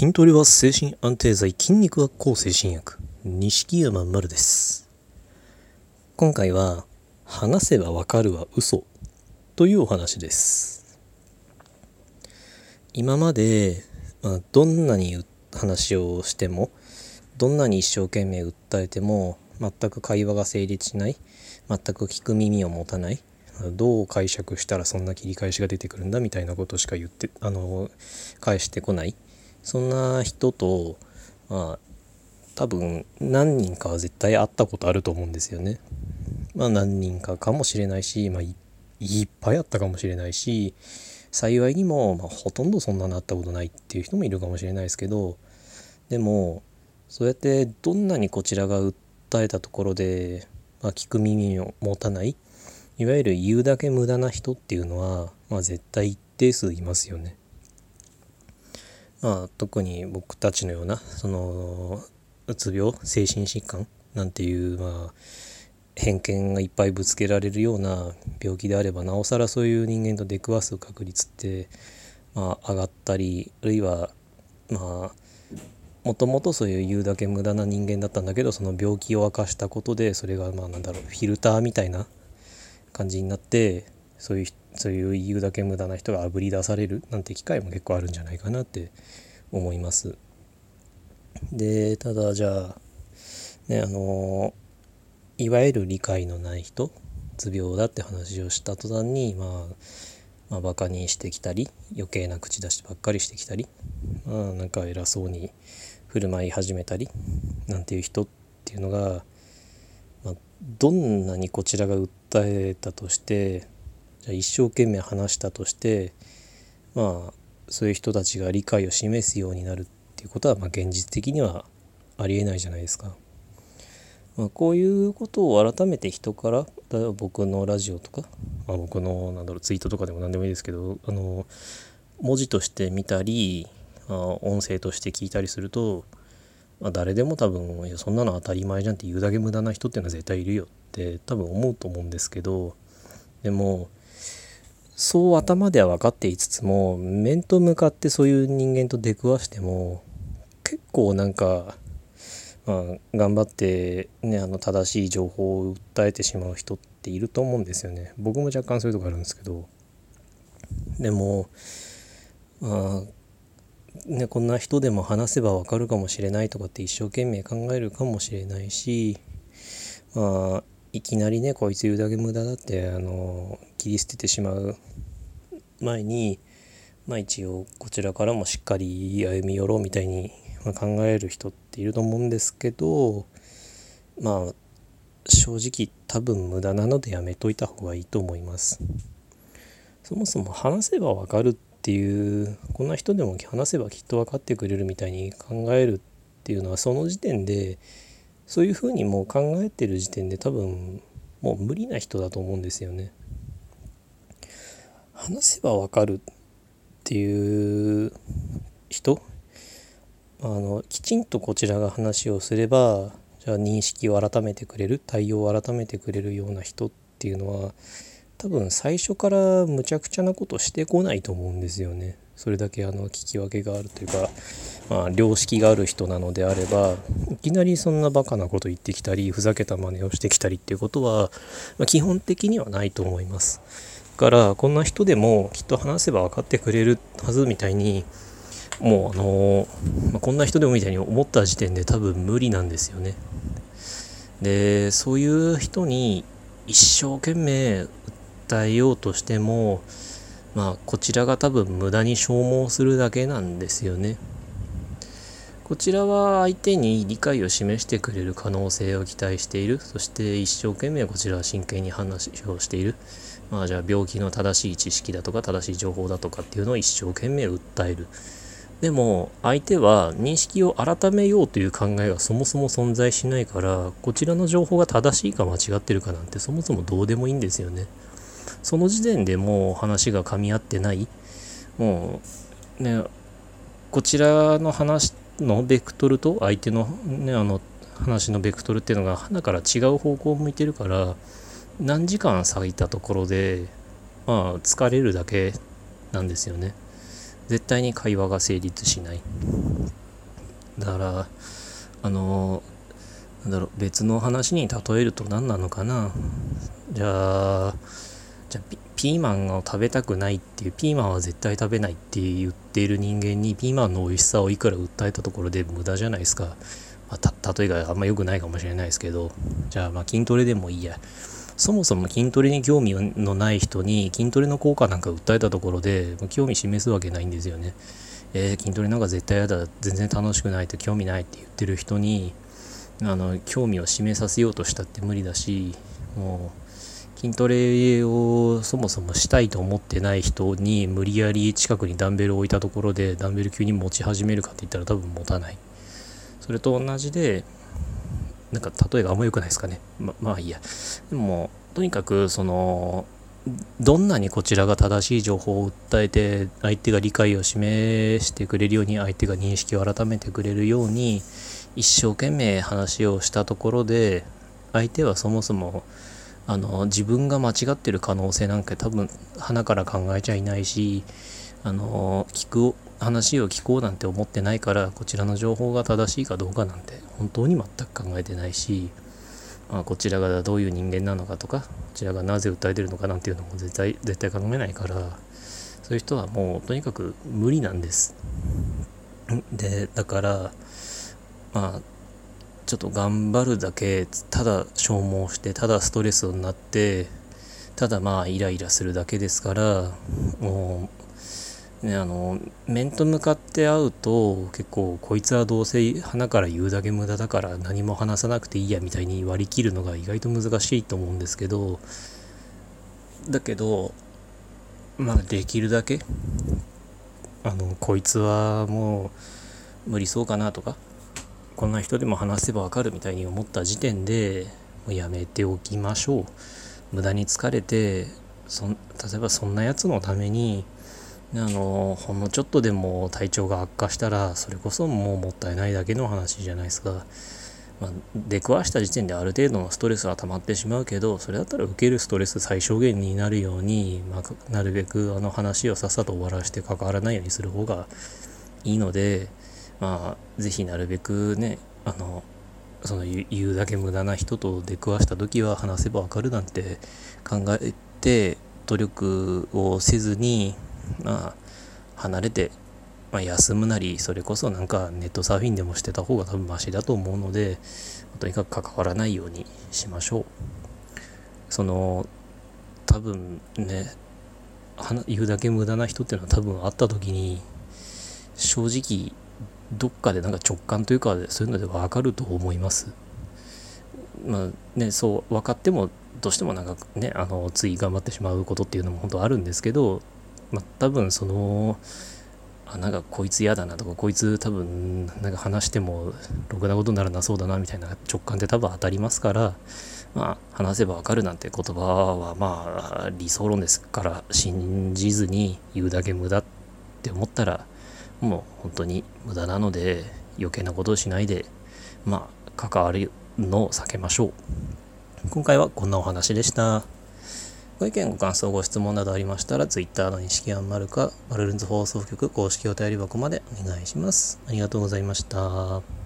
筋トレは精神安定剤、筋肉は抗精神薬。錦山丸です。今回は、話せばわかるは嘘というお話です。今まで、まあ、どんなに話をしても、どんなに一生懸命訴えても、全く会話が成立しない、全く聞く耳を持たない、どう解釈したらそんな切り返しが出てくるんだみたいなことしか言って、あの、返してこない。そんな人と、まあ、多分何人かは絶対会ったことあると思うんですよね。まあ何人かかもしれないし、まあいっぱいあったかもしれないし、幸いにも、まあ、ほとんどそんなのあったことないっていう人もいるかもしれないですけど、でも、そうやってどんなにこちらが訴えたところで、まあ、聞く耳を持たない、いわゆる言うだけ無駄な人っていうのは、まあ絶対一定数いますよね。まあ、特に僕たちのようなそのうつ病精神疾患なんていう、まあ、偏見がいっぱいぶつけられるような病気であればなおさらそういう人間と出くわす確率って、まあ、上がったりあるいはまあもともとそういう言うだけ無駄な人間だったんだけどその病気を明かしたことでそれがまあなんだろうフィルターみたいな感じになってそういうそういう言うだけ無駄な人があぶり出されるなんて機会も結構あるんじゃないかなって思います。でただじゃあねあのいわゆる理解のない人うつ病だって話をした途端にまあまあ、バカにしてきたり余計な口出しばっかりしてきたり、まあ、なんか偉そうに振る舞い始めたりなんていう人っていうのが、まあ、どんなにこちらが訴えたとして一生懸命話したとしてまあそういう人たちが理解を示すようになるっていうことは、まあ、現実的にはありえないじゃないですか。まあ、こういうことを改めて人から例えば僕のラジオとか、まあ、僕のなんだろうツイートとかでも何でもいいですけどあの文字として見たりあ音声として聞いたりすると、まあ、誰でも多分いやそんなの当たり前じゃんって言うだけ無駄な人っていうのは絶対いるよって多分思うと思うんですけどでもそう頭では分かっていつつも面と向かってそういう人間と出くわしても結構なんかまあ、頑張って、ね、あの正しい情報を訴えてしまう人っていると思うんですよね。僕も若干そういうとこあるんですけど。でも、まあ、ね、こんな人でも話せばわかるかもしれないとかって一生懸命考えるかもしれないし、まあ、いきなりね、こいつ言うだけ無駄だって、あの、切り捨ててしまう前に、まあ一応こちらからもしっかり歩み寄ろうみたいにま、考える人っていると思うんですけどまあ正直多分無駄なのでやめといた方がいいと思います。そもそも話せばわかるっていうこんな人でも話せばきっと分かってくれるみたいに考えるっていうのはその時点でそういうふうにもう考えてる時点で多分もう無理な人だと思うんですよね。話せばわかるっていう人？あのきちんとこちらが話をすればじゃあ認識を改めてくれる？対応を改めてくれるような人っていうのは多分最初からむちゃくちゃなことしてこないと思うんですよね。それだけあの聞き分けがあるというか、まあ、良識がある人なのであればいきなりそんなバカなこと言ってきたりふざけた真似をしてきたりっていうことは、まあ、基本的にはないと思います。だからこんな人でもきっと話せば分かってくれるはずみたいにもうあのまあ、こんな人でもみたいに思った時点で多分無理なんですよね。でそういう人に一生懸命訴えようとしてもまあこちらが多分無駄に消耗するだけなんですよね。こちらは相手に理解を示してくれる可能性を期待しているそして一生懸命こちらは真剣に話をしているまあじゃあ病気の正しい知識だとか正しい情報だとかっていうのを一生懸命訴えるでも相手は認識を改めようという考えがそもそも存在しないからこちらの情報が正しいか間違ってるかなんてそもそもどうでもいいんですよね。その時点でもう話が噛み合ってないもうねこちらの話のベクトルと相手の,、ね、あの話のベクトルっていうのが鼻から違う方向を向いてるから何時間咲いたところでまあ疲れるだけなんですよね。絶対に会話が成立しない。だからあのなんだろう別の話に例えると何なのかなじゃあじゃあピーマンを食べたくないっていうピーマンは絶対食べないって言っている人間にピーマンの美味しさをいくら訴えたところで無駄じゃないですか、まあ、例えがあんま良くないかもしれないですけど。じゃあまあ筋トレでもいいや。そもそも筋トレに興味のない人に筋トレの効果なんか訴えたところで興味示すわけないんですよね。えー、筋トレなんか絶対嫌だ全然楽しくないと興味ないって言ってる人にあの興味を示させようとしたって無理だしもう筋トレをそもそもしたいと思ってない人に無理やり近くにダンベルを置いたところでダンベル急に持ち始めるかって言ったら多分持たない。それと同じでなんか例えがあんま良くないですかね。ままあいいや。でもとにかくそのどんなにこちらが正しい情報を訴えて相手が理解を示してくれるように相手が認識を改めてくれるように一生懸命話をしたところで相手はそもそもあの自分が間違ってる可能性なんか多分鼻から考えちゃいないしあの聞く話を聞こうなんて思ってないからこちらの情報が正しいかどうかなんて本当に全く考えてないしまあ、こちらがどういう人間なのかとかこちらがなぜ訴えてるのかなんていうのも絶対絶対考えないからそういう人はもうとにかく無理なんです。でだからまあちょっと頑張るだけただ消耗してただストレスになってただまあイライラするだけですからもうね、あの面と向かって会うと結構こいつはどうせ花から言うだけ無駄だから何も話さなくていいやみたいに割り切るのが意外と難しいと思うんですけどだけどまあできるだけあのこいつはもう無理そうかなとかこんな人でも話せばわかるみたいに思った時点でもうやめておきましょう。無駄に疲れてそ例えばそんなやつのためにあのほんのちょっとでも体調が悪化したらそれこそもうもったいないだけの話じゃないですか、まあ、出くわした時点である程度のストレスは溜まってしまうけどそれだったら受けるストレス最小限になるように、まあ、なるべくあの話をさっさと終わらせて関わらないようにする方がいいのでまあ是非なるべくねあのその言うだけ無駄な人と出くわした時は話せばわかるなんて考えて努力をせずにまあ、離れて、まあ、休むなり、それこそなんかネットサーフィンでもしてた方が多分マシだと思うので、とにかく関わらないようにしましょう。その、多分ね、言うだけ無駄な人っていうのは多分会った時に、正直、どっかでなんか直感というか、そういうので分かると思います。まあね、そう分かってもどうしてもなんかねあのつい頑張ってしまうことっていうのも本当あるんですけどまあ、多分そのあなんかこいつ嫌だなとかこいつ多分なんか話してもろくなことにならなそうだなみたいな直感って多分当たりますからまあ話せばわかるなんて言葉はまあ理想論ですから信じずに言うだけ無駄って思ったらもう本当に無駄なので余計なことをしないでまあ関わるのを避けましょう今回はこんなお話でした。ご意見、ご感想、ご質問などありましたら、Twitter の錦山丸か、バルルンズ放送局公式お便り箱までお願いします。ありがとうございました。